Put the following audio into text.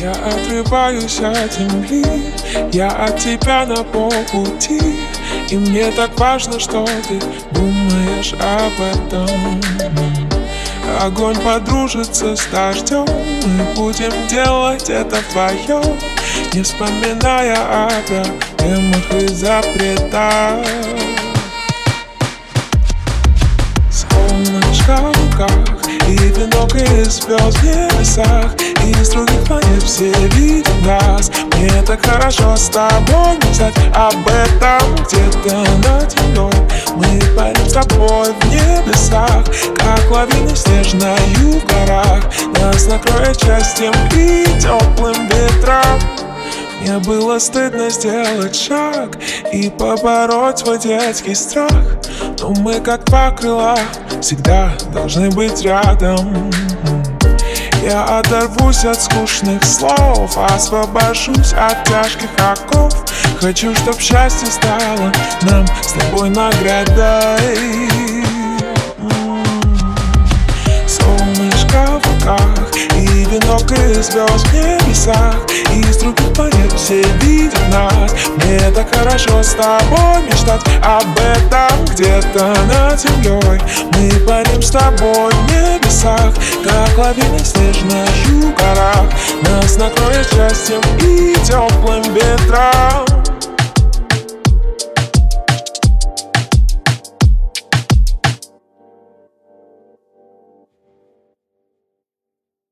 Я отрываюсь от земли, я от тебя на полпути. И мне так важно, что ты думаешь об этом. Огонь подружится с дождем Мы будем делать это вдвоем Не вспоминая о проблемах и запретах. Солнышко в руках и венок из звезд в небесах из других планет все видят нас. Мне так хорошо с тобой мечтать об этом Где-то над землей. Мы парим с тобой в небесах Как лавины снежною в горах. Нас накроет счастьем и теплым ветром. Мне было стыдно сделать шаг и побороть свой детский страх. Но мы как два крыла всегда должны быть рядом Я оторвусь от скучных слов Освобожусь от тяжких оков. Хочу, чтоб счастье стало нам с тобой наградой. Солнышко в руках и венок из звезд в небесах И из других все видят нас Мне так хорошо с тобой мечтать об этом Где-то над землей Мы парим с тобой в небесах Как лавины снежной в горах. Нас накроет счастьем и теплым ветром